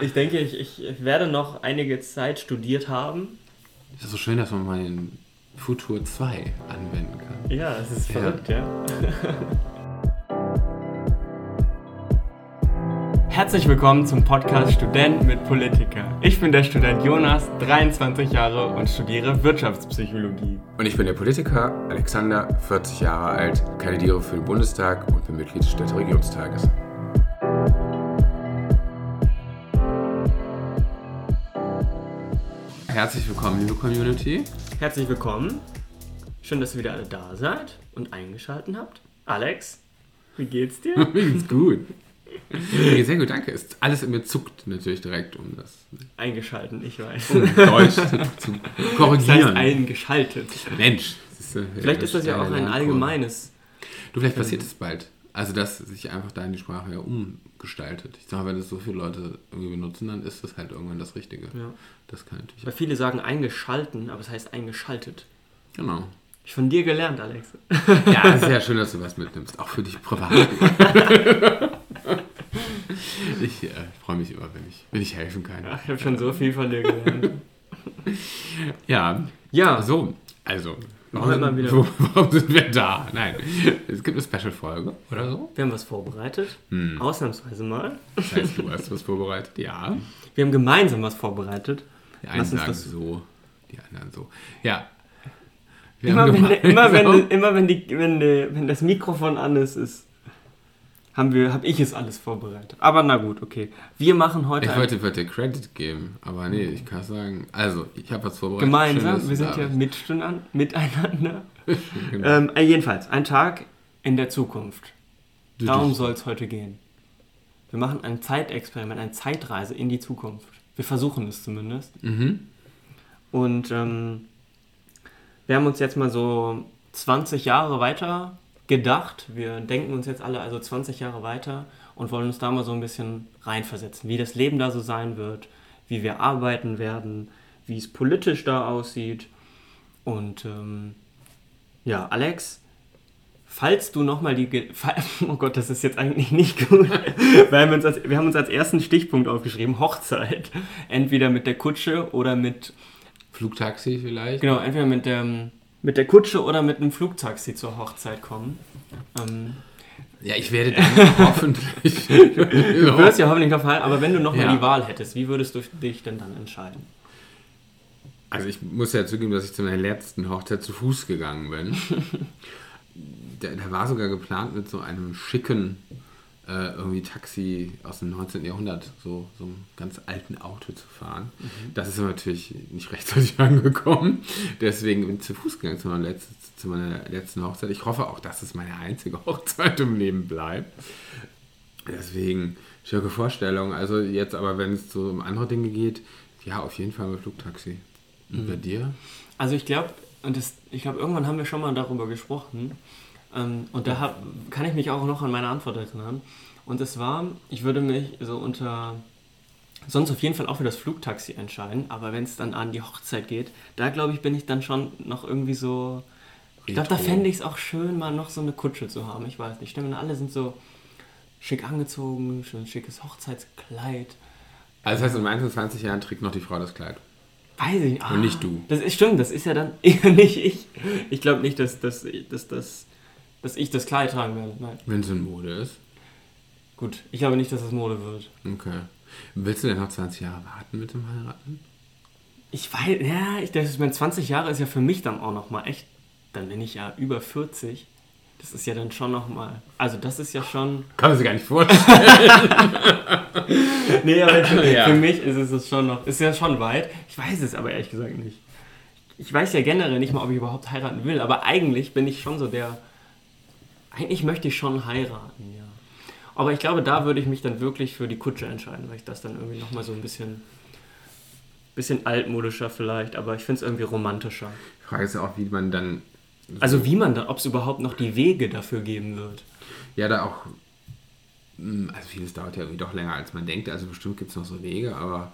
Ich denke, ich, ich werde noch einige Zeit studiert haben. Es ist so schön, dass man mal den Futur 2 anwenden kann. Ja, es ist verrückt, ja. Herzlich willkommen zum Podcast Student mit Politiker. Ich bin der Student Jonas, 23 Jahre und studiere Wirtschaftspsychologie. Und ich bin der Politiker Alexander, 40 Jahre alt, kandidiere für den Bundestag und bin Mitglied des Städteregionstages. Herzlich willkommen, liebe Community. Herzlich willkommen. Schön, dass ihr wieder alle da seid und eingeschaltet habt. Alex, wie geht's dir? Mir geht's gut. Sehr gut, danke. Ist alles in mir zuckt natürlich direkt, um das Eingeschalten, ich weiß. um Deutsch zu Das heißt korrigieren. eingeschaltet. Mensch. ist, äh, Vielleicht ist das ja auch ein allgemeines. Du, vielleicht passiert es bald. Also, dass sich einfach da die Sprache ja umgestaltet. Ich sage, wenn das so viele Leute irgendwie benutzen, dann ist das halt irgendwann das Richtige. Ja. Das kann natürlich. Weil viele sagen eingeschalten, aber es heißt eingeschaltet. Genau. Ich von dir gelernt, Alex. Ja, es ist ja schön, dass du was mitnimmst. Auch für dich privat. ich äh, freue mich immer, wenn ich, wenn ich helfen kann. Ach, ich habe schon so viel von dir gelernt. Ja, Ja, so. Also, Machen wir mal wieder. warum sind wir da? Nein, es gibt eine Special-Folge oder so. wir haben was vorbereitet. Hm. Ausnahmsweise mal. Das heißt, du hast was vorbereitet. Ja. Wir haben gemeinsam was vorbereitet. Die einen sagen das- so, die anderen so. Ja. Wir Immer wenn, immer, wenn, immer wenn, die, wenn, die, wenn das Mikrofon an ist, ist haben wir, habe ich es alles vorbereitet. Aber na gut, okay. Wir machen heute Ich wollte, wollte dir Credit geben, aber nee, ich kann sagen. Also, ich habe was vorbereitet. gemeinsam, Schön, wir sind ja. Mitstündern, miteinander. Genau. Ähm, äh, jedenfalls, ein Tag in der Zukunft. Darum soll es heute gehen. Wir machen ein Zeitexperiment, eine Zeitreise in die Zukunft. Wir versuchen es zumindest. Mhm. Und ähm, wir haben uns jetzt mal so 20 Jahre weiter gedacht. Wir denken uns jetzt alle also 20 Jahre weiter und wollen uns da mal so ein bisschen reinversetzen, wie das Leben da so sein wird, wie wir arbeiten werden, wie es politisch da aussieht. Und ähm, ja, Alex, falls du nochmal die... Ge oh Gott, das ist jetzt eigentlich nicht gut. wir, haben uns als, wir haben uns als ersten Stichpunkt aufgeschrieben, Hochzeit. Entweder mit der Kutsche oder mit Flugtaxi vielleicht. Genau, entweder mit der, mit der Kutsche oder mit einem Flugtaxi zur Hochzeit kommen. Ähm, Ja, ich werde dann hoffentlich. du wirst ja hoffentlich noch fallen, aber wenn du nochmal Ja. die Wahl hättest, wie würdest du dich denn dann entscheiden? Also ich muss ja zugeben, dass ich zu meiner letzten Hochzeit zu Fuß gegangen bin. da, da war sogar geplant mit so einem schicken äh, irgendwie Taxi aus dem 19. Jahrhundert, so, so einem ganz alten Auto zu fahren. Das ist natürlich nicht rechtzeitig angekommen. Deswegen bin ich zu Fuß gegangen zu meiner, letzten, zu meiner letzten Hochzeit. Ich hoffe auch, dass es meine einzige Hochzeit im Leben bleibt. Deswegen schöne Vorstellung. Also jetzt aber, wenn es so um andere Dinge geht, ja, auf jeden Fall mit Flugtaxi. Und bei dir? Also ich glaube, und das, ich glaube, irgendwann haben wir schon mal darüber gesprochen. Ähm, und da hab, kann ich mich auch noch an meine Antwort erinnern. Und es war, ich würde mich so unter sonst auf jeden Fall auch für das Flugtaxi entscheiden, aber wenn es dann an die Hochzeit geht, da glaube ich, bin ich dann schon noch irgendwie so. Ich glaube, da Retro. fände ich es auch schön, mal noch so eine Kutsche zu haben. Ich weiß nicht. Ich stelle mir, alle sind so schick angezogen, schön schickes Hochzeitskleid. Also das heißt, in meinen 20 Jahren trägt noch die Frau das Kleid. Weiß ich nicht. Ah, Und nicht du. Das ist stimmt, das ist ja dann eher nicht ich. Ich glaube nicht, dass, dass, dass, dass, dass ich das Kleid tragen werde. Nein. Wenn es in Mode ist. Gut, ich glaube nicht, dass es Mode wird. Okay. Willst du denn noch 20 Jahre warten mit dem Heiraten? Ich weiß, ja, ich denke, meine, 20 Jahre ist ja für mich dann auch noch mal echt, dann bin ich ja über 40. Das ist ja dann schon noch mal, also das ist ja schon, Kann man sich gar nicht vorstellen. nee, aber für, Ja. für mich ist es schon noch, ist ja schon weit. Ich weiß es aber ehrlich gesagt nicht. Ich weiß ja generell nicht mal, ob ich überhaupt heiraten will, aber eigentlich bin ich schon so der, eigentlich möchte ich schon heiraten, ja. Aber ich glaube, da würde ich mich dann wirklich für die Kutsche entscheiden, weil ich das dann irgendwie noch mal so ein bisschen, bisschen altmodischer vielleicht, aber ich finde es irgendwie romantischer. Die Frage ist ja auch, wie man dann. Also wie man da, ob es überhaupt noch die Wege dafür geben wird. Ja, da auch. hm, Also vieles dauert ja irgendwie doch länger, als man denkt. Also bestimmt gibt es noch so Wege, aber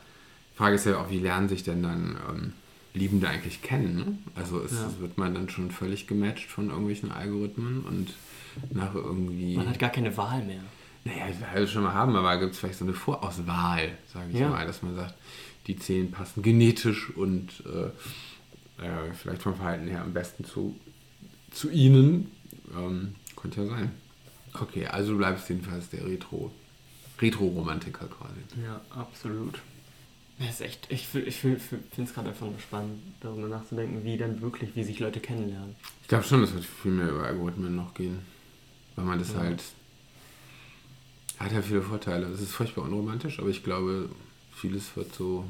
die Frage ist ja auch, wie lernen sich denn dann ähm, Liebende eigentlich kennen? Ne? Also ist, Ja. wird man dann schon völlig gematcht von irgendwelchen Algorithmen und nach irgendwie. Man hat gar keine Wahl mehr. Naja, will es schon mal haben, aber gibt es vielleicht so eine Vorauswahl, sage ich Ja. mal, dass man sagt, die zehn passen genetisch und äh, äh, vielleicht vom Verhalten her am besten zu, zu ihnen. Ähm, könnte ja sein. Okay, also du bleibst jedenfalls der Retro, Retro-Romantiker quasi. Ja, absolut. Das ist echt, ich, ich finde es gerade einfach nur spannend, darüber nachzudenken, wie dann wirklich, wie sich Leute kennenlernen. Ich glaube schon, es wird viel mehr über Algorithmen noch gehen. Weil man das Ja. halt. Hat ja viele Vorteile. Es ist furchtbar unromantisch, aber ich glaube, vieles wird so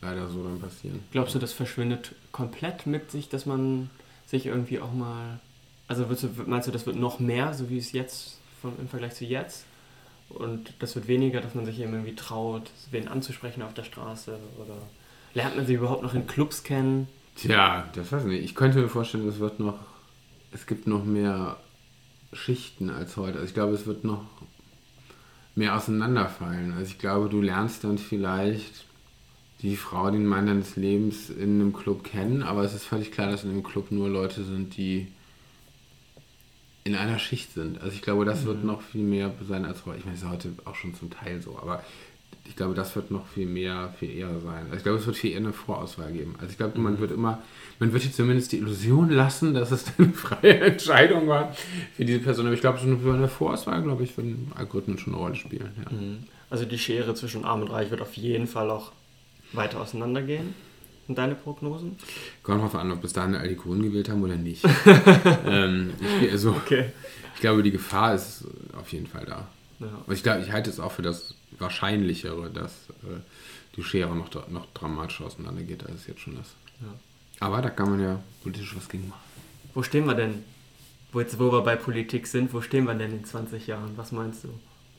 leider so dann passieren. Glaubst du, das verschwindet komplett mit sich, dass man sich irgendwie auch mal. Also du, meinst du, das wird noch mehr, so wie es jetzt von, im Vergleich zu jetzt? Und das wird weniger, dass man sich eben irgendwie traut, wen anzusprechen auf der Straße? Oder lernt man sie überhaupt noch in Clubs kennen? Tja, das weiß ich nicht. Ich könnte mir vorstellen, es wird noch. Es gibt noch mehr Schichten als heute. Also ich glaube, es wird noch mehr auseinanderfallen. Also ich glaube, du lernst dann vielleicht die Frau, den Mann deines Lebens in einem Club kennen, aber es ist völlig klar, dass in einem Club nur Leute sind, die in einer Schicht sind. Also ich glaube, das wird noch viel mehr sein als heute. Ich meine, es ist heute auch schon zum Teil so, aber ich glaube, das wird noch viel mehr, viel eher sein. Also ich glaube, es wird viel eher eine Vorauswahl geben. Also ich glaube, man wird immer, man wird jetzt zumindest die Illusion lassen, dass es eine freie Entscheidung war für diese Person. Aber ich glaube, schon für eine Vorauswahl, glaube ich, würden Algorithmen schon eine Rolle spielen. Ja. Also die Schere zwischen Arm und Reich wird auf jeden Fall auch weiter auseinandergehen. Und deine Prognosen? Kommt drauf an, ob bis dahin alle die Grünen gewählt haben oder nicht. ähm, ich, also, Okay. ich glaube, die Gefahr ist auf jeden Fall da. Ja. Aber ich glaube, ich halte es auch für das Wahrscheinlichere, dass äh, die Schere noch, noch dramatischer auseinandergeht, als es jetzt schon ist. Ja. Aber da kann man ja politisch was gegen machen. Wo stehen wir denn? Wo, jetzt, wo wir bei Politik sind, wo stehen wir denn in 20 Jahren? Was meinst du?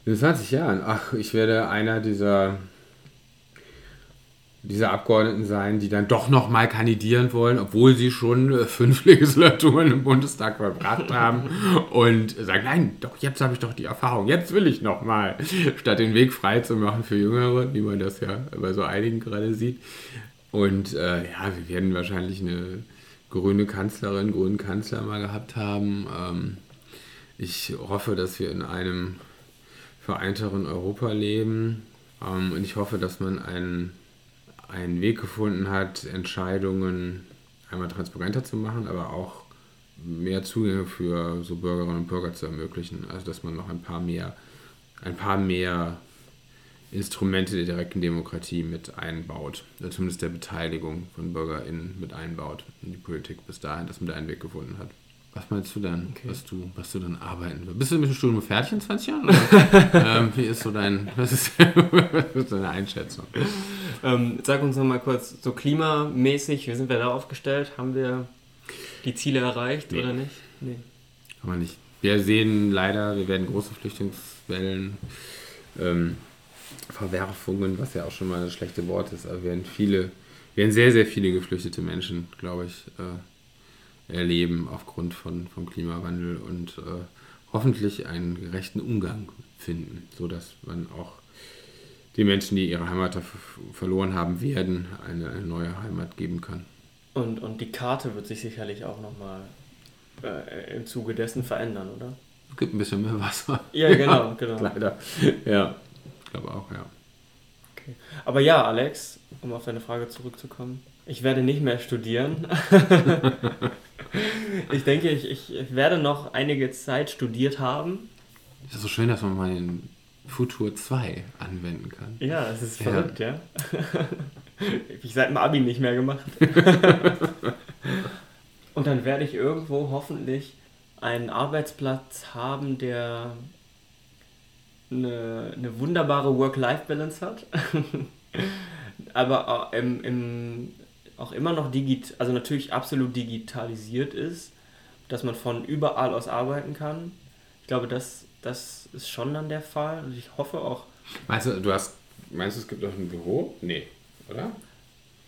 In 20 Jahren, ach, ich werde einer dieser, dieser Abgeordneten sein, die dann doch noch mal kandidieren wollen, obwohl sie schon äh, fünf Legislaturen im Bundestag verbracht haben und sagen, nein, doch, jetzt habe ich doch die Erfahrung, jetzt will ich noch mal, statt den Weg frei zu machen für Jüngere, wie man das ja bei so einigen gerade sieht. Und äh, ja, wir werden wahrscheinlich eine grüne Kanzlerin, grünen Kanzler mal gehabt haben. Ähm, ich hoffe, dass wir in einem vereinteren Europa leben. Ähm, und ich hoffe, dass man einen, einen Weg gefunden hat, Entscheidungen einmal transparenter zu machen, aber auch mehr Zugänge für so Bürgerinnen und Bürger zu ermöglichen. Also dass man noch ein paar mehr, ein paar mehr Instrumente der direkten Demokratie mit einbaut. Oder zumindest der Beteiligung von BürgerInnen mit einbaut in die Politik bis dahin, dass man da einen Weg gefunden hat. Was meinst du dann, Okay. was, du, was du dann arbeiten willst? Bist du mit dem Studium fertig in 20 Jahren? Ähm, wie ist so dein, was ist, was ist deine Einschätzung? Ähm, sag uns noch mal kurz, so klimamäßig, wie sind wir da aufgestellt? Haben wir die Ziele erreicht Nee. oder nicht? Nee. Kann man nicht. Wir sehen leider, wir werden große Flüchtlingswellen, ähm, Verwerfungen, was ja auch schon mal das schlechte Wort ist, aber wir werden viele, wir werden sehr, sehr viele geflüchtete Menschen, glaube ich, äh, erleben aufgrund von, vom Klimawandel und äh, hoffentlich einen gerechten Umgang finden, sodass man auch den Menschen, die ihre Heimat verloren haben werden, eine, eine neue Heimat geben kann. Und, und die Karte wird sich sicherlich auch nochmal äh, im Zuge dessen verändern, oder? Es gibt ein bisschen mehr Wasser. Ja, genau, genau. Leider. Ja, ich glaube auch, ja. Okay. Aber ja, Alex, um auf deine Frage zurückzukommen, ich werde nicht mehr studieren. ich denke, ich, ich, werde noch einige Zeit studiert haben. Es ist so schön, dass man mal den Futur 2 anwenden kann. Ja, es ist Ja. verrückt, ja. ich seit dem Abi nicht mehr gemacht. Und dann werde ich irgendwo hoffentlich einen Arbeitsplatz haben, der eine, eine wunderbare Work-Life-Balance hat. Aber auch, im, im, auch immer noch digit, also natürlich absolut digitalisiert ist, dass man von überall aus arbeiten kann. Ich glaube, das, das ist schon dann der Fall. Und ich hoffe auch, Meinst du, du hast, meinst du, es gibt noch ein Büro? Nee, oder?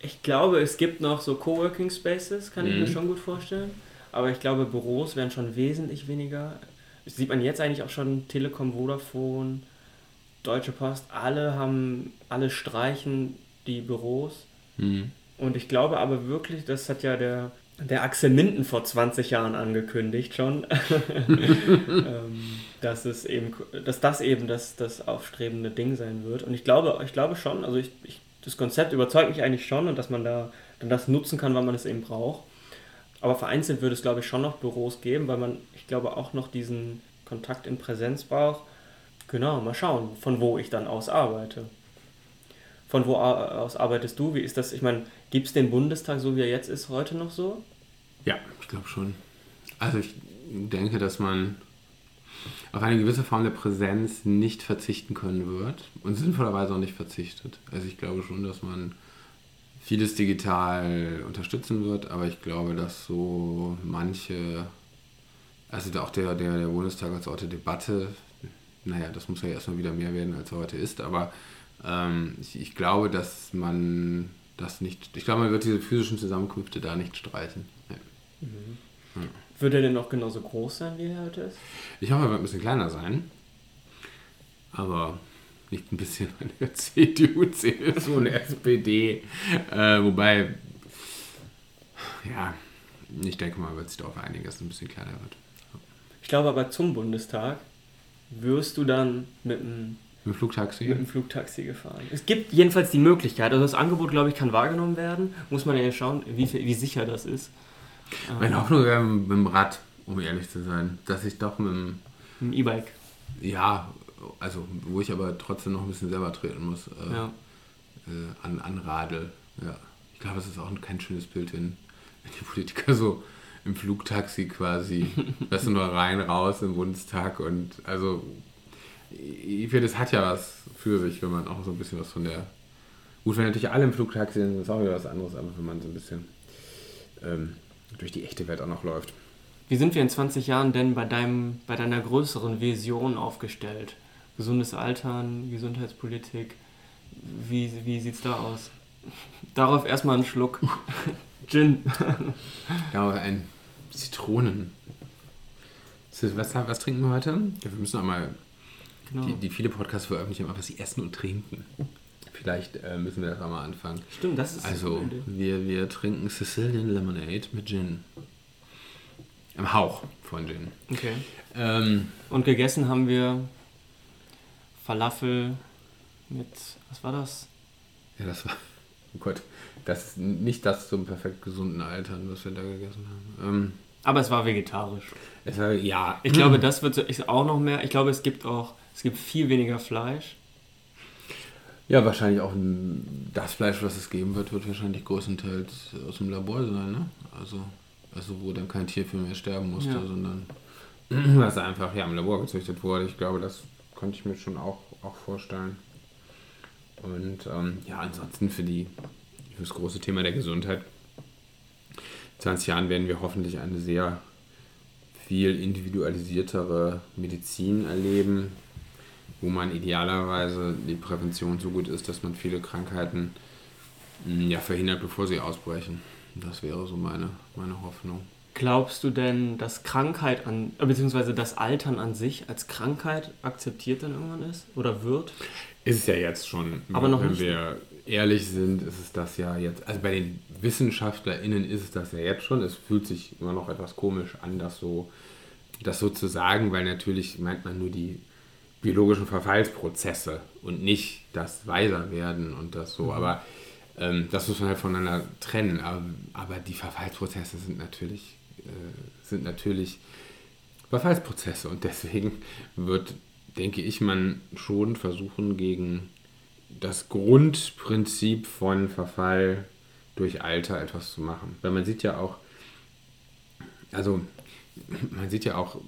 Ich glaube, es gibt noch so Coworking Spaces, kann ich Mhm. mir schon gut vorstellen. Aber ich glaube, Büros werden schon wesentlich weniger. Das sieht man jetzt eigentlich auch schon Telekom, Vodafone, Deutsche Post, alle haben, alle streichen die Büros. Hm. Und ich glaube aber wirklich, das hat ja der, der Axel Minden vor 20 Jahren angekündigt schon, ähm, dass es eben, dass das eben das, das aufstrebende Ding sein wird. Und ich glaube, ich glaube schon, also ich, ich, das Konzept überzeugt mich eigentlich schon und dass man da dann das nutzen kann, wann man es eben braucht. Aber vereinzelt würde es, glaube ich, schon noch Büros geben, weil man, ich glaube, auch noch diesen Kontakt in Präsenz braucht. Genau, mal schauen, von wo ich dann aus arbeite. Von wo aus arbeitest du? Wie ist das? Ich meine, gibt es den Bundestag, so wie er jetzt ist, heute noch so? Ja, ich glaube schon. Also ich denke, dass man auf eine gewisse Form der Präsenz nicht verzichten können wird und sinnvollerweise auch nicht verzichtet. Also ich glaube schon, dass man vieles digital unterstützen wird, aber ich glaube, dass so manche, also auch der, der, der Bundestag als Ort der Debatte, naja, das muss ja erstmal wieder mehr werden, als er heute ist, aber ähm, ich, ich glaube, dass man das nicht, ich glaube, man wird diese physischen Zusammenkünfte da nicht streichen. Ja. Mhm. Ja. Wird er denn noch genauso groß sein, wie er heute ist? Ich hoffe, er wird ein bisschen kleiner sein. Aber nicht ein bisschen eine CDU, CSU und SPD. Äh, wobei, ja, ich denke mal, wird sich darauf einigen, dass es ein bisschen kleiner wird. Ich glaube aber zum Bundestag wirst du dann mit einem mit dem Flugtaxi? Mit dem Flugtaxi gefahren. Es gibt jedenfalls die Möglichkeit, also das Angebot, glaube ich, kann wahrgenommen werden. Muss man ja schauen, wie, wie sicher das ist. Meine ähm, Hoffnung wäre mit dem Rad, um ehrlich zu sein, dass ich doch mit dem Mit dem E-Bike. Ja, also wo ich aber trotzdem noch ein bisschen selber treten muss. Äh, ja. äh, an, an Radl. Ja. Ich glaube, es ist auch kein schönes Bild, wenn, wenn die Politiker so im Flugtaxi quasi, weißt du, nur rein, raus im Bundestag und also ich finde, es hat ja was für sich, wenn man auch so ein bisschen was von der. Gut, wenn natürlich alle im Flugtaxi sind, ist auch wieder was anderes, aber wenn man so ein bisschen ähm, durch die echte Welt auch noch läuft. Wie sind wir in 20 Jahren denn bei, deinem, bei deiner größeren Vision aufgestellt? Gesundes Altern, Gesundheitspolitik, wie, wie sieht es da aus? Darauf erstmal einen Schluck Gin. ja, ein Zitronen. Was, was trinken wir heute? Ja, wir müssen einmal genau. die, die viele Podcasts veröffentlichen, was sie essen und trinken. Vielleicht äh, müssen wir das auch mal anfangen. Stimmt, das ist Also, wir, wir trinken Sicilian Lemonade mit Gin. Im Hauch von Gin. Okay. Ähm, und gegessen haben wir Falafel mit, was war das? Ja, das war, oh Gott, das ist nicht das zum perfekt gesunden Altern, was wir da gegessen haben. Ähm, Aber es war vegetarisch. Es war, ja. Ich glaube, das wird auch noch mehr. Ich glaube, es gibt auch, es gibt viel weniger Fleisch. Ja, wahrscheinlich auch das Fleisch, was es geben wird, wird wahrscheinlich größtenteils aus dem Labor sein, ne? Also, also wo dann kein Tier für mehr sterben musste, ja. sondern was einfach ja, im Labor gezüchtet wurde. Ich glaube, das konnte ich mir schon auch, auch vorstellen. Und ähm, ja, ansonsten für, die, für das große Thema der Gesundheit. In 20 Jahren werden wir hoffentlich eine sehr viel individualisiertere Medizin erleben, wo man idealerweise die Prävention so gut ist, dass man viele Krankheiten hm, ja, verhindert, bevor sie ausbrechen. Das wäre so meine, meine Hoffnung. Glaubst du denn, dass Krankheit an, äh, beziehungsweise das Altern an sich als Krankheit akzeptiert dann irgendwann ist oder wird? Ist es ja jetzt schon. Aber noch wenn nicht. wir ehrlich sind, ist es das ja jetzt. Also bei den WissenschaftlerInnen ist es das ja jetzt schon. Es fühlt sich immer noch etwas komisch an, das so, das so zu sagen, weil natürlich meint man nur die biologischen Verfallsprozesse und nicht das Weiserwerden und das so. Mhm. Aber ähm, das muss man halt voneinander trennen. Aber, aber die Verfallsprozesse sind natürlich, äh, sind natürlich Verfallsprozesse und deswegen wird, denke ich, man schon versuchen, gegen das Grundprinzip von Verfall durch Alter etwas zu machen. Weil man sieht ja auch, also man sieht ja auch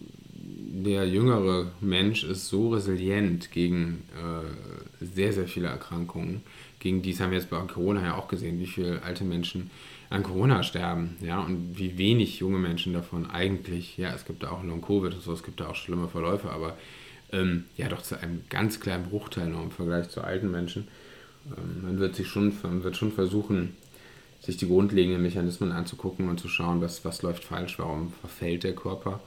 der jüngere Mensch ist so resilient gegen äh, sehr, sehr viele Erkrankungen. Gegen dies haben wir jetzt bei Corona ja auch gesehen, wie viele alte Menschen an Corona sterben, ja, und wie wenig junge Menschen davon eigentlich, ja, es gibt da auch Long-Covid und so, es gibt da auch schlimme Verläufe, aber ähm, ja, doch zu einem ganz kleinen Bruchteil noch im Vergleich zu alten Menschen. Ähm, man wird sich schon, man wird schon versuchen, sich die grundlegenden Mechanismen anzugucken und zu schauen, was, was läuft falsch, warum verfällt der Körper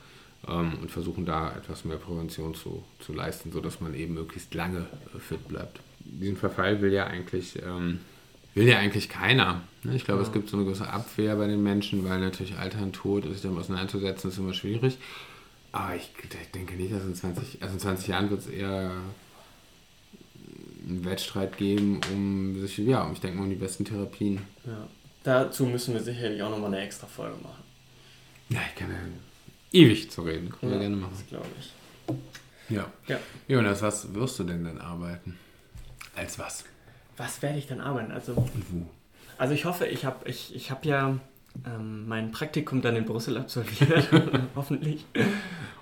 ähm, und versuchen da etwas mehr Prävention zu, zu leisten, sodass man eben möglichst lange äh, fit bleibt. Diesen Verfall will ja eigentlich, ähm, will ja eigentlich keiner. Ne? Ich glaube, ja. es gibt so eine gewisse Abwehr bei den Menschen, weil natürlich Alter und Tod, sich damit auseinanderzusetzen, ist immer schwierig. Aber ich, ich denke nicht, dass in 20, also in 20 Jahren wird es eher einen Wettstreit geben, um sich, ja, ich denke mal um die besten Therapien. Ja. Dazu müssen wir sicherlich auch nochmal eine extra Folge machen. Ja, ich kann ja ewig zu reden. Können ja, wir gerne machen. Das glaube ich. Ja. Ja. Jonas, was wirst du denn dann arbeiten? Als was? Was werde ich dann arbeiten? Also, Und wo? also ich hoffe, ich habe ich, ich hab ja ähm, mein Praktikum dann in Brüssel absolviert, hoffentlich.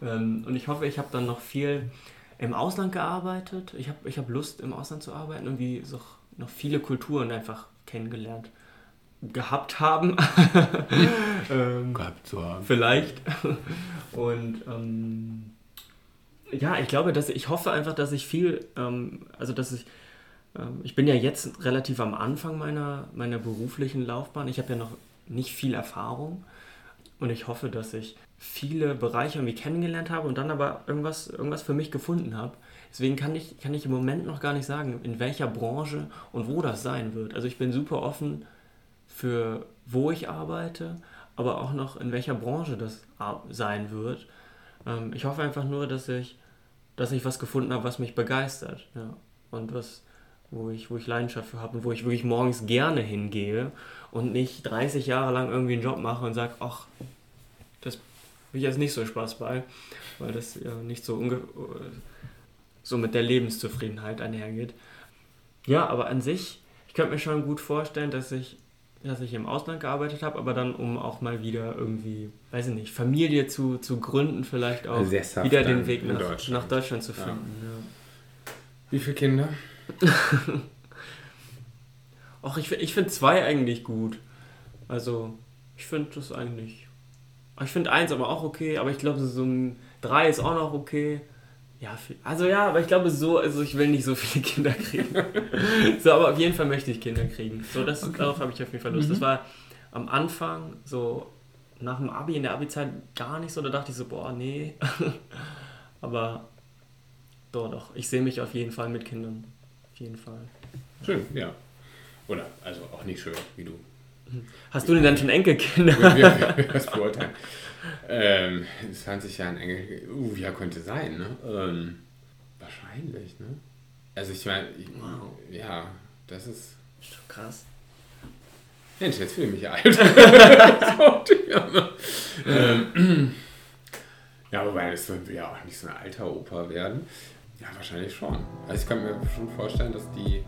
Ähm, und ich hoffe, ich habe dann noch viel im Ausland gearbeitet. Ich habe ich hab Lust, im Ausland zu arbeiten, irgendwie so noch viele Kulturen einfach kennengelernt gehabt haben. ähm, Gehabt zu haben. Vielleicht. Und ähm, ja, ich glaube, dass ich hoffe einfach, dass ich viel, ähm, also dass ich, ähm, ich bin ja jetzt relativ am Anfang meiner, meiner beruflichen Laufbahn. Ich habe ja noch nicht viel Erfahrung und ich hoffe, dass ich viele Bereiche irgendwie kennengelernt habe und dann aber irgendwas, irgendwas für mich gefunden habe. Deswegen kann ich, kann ich im Moment noch gar nicht sagen, in welcher Branche und wo das sein wird. Also ich bin super offen für wo ich arbeite, aber auch noch in welcher Branche das sein wird. Ähm, ich hoffe einfach nur, dass ich, dass ich was gefunden habe, was mich begeistert. Ja. Und was, wo ich, wo ich Leidenschaft für habe und wo ich wirklich morgens gerne hingehe und nicht 30 Jahre lang irgendwie einen Job mache und sage, ach, das habe ich jetzt nicht so Spaß bei, weil das ja nicht so, unge so mit der Lebenszufriedenheit einhergeht. Ja, aber an sich, ich könnte mir schon gut vorstellen, dass ich, dass ich im Ausland gearbeitet habe, aber dann, um auch mal wieder irgendwie, weiß ich nicht, Familie zu, zu gründen, vielleicht auch Sesshaft wieder den Weg nach Deutschland. nach Deutschland zu Ja. finden. Ja. Wie viele Kinder? Ach, ich, ich finde zwei eigentlich gut. Also, ich finde das eigentlich. Ich finde eins aber auch okay, aber ich glaube, so ein drei ist auch noch okay. Ja, also ja, aber ich glaube so, also ich will nicht so viele Kinder kriegen. so, aber auf jeden Fall möchte ich Kinder kriegen. So, das, darauf habe ich auf jeden Fall Lust. Das war am Anfang, so nach dem Abi, in der Abi-Zeit gar nicht so. Da dachte ich so, boah, nee. aber doch, doch. Ich sehe mich auf jeden Fall mit Kindern. Jeden Fall. Schön, ja. Oder, also auch nicht schön, wie du. Hast du denn dann schon Enkelkinder? Wir, wir das beurteilen. Ähm, in 20 Jahren Engel. Uh, ja, könnte sein, ne? Ähm, wahrscheinlich, ne? Also ich meine, Wow. ja, das ist. Krass. Mensch, jetzt fühle ich mich alt. so, ja, ne? ähm, ja, wobei das will ja auch nicht so ein alter Opa werden. Ja, wahrscheinlich schon. Also ich kann mir schon vorstellen, dass die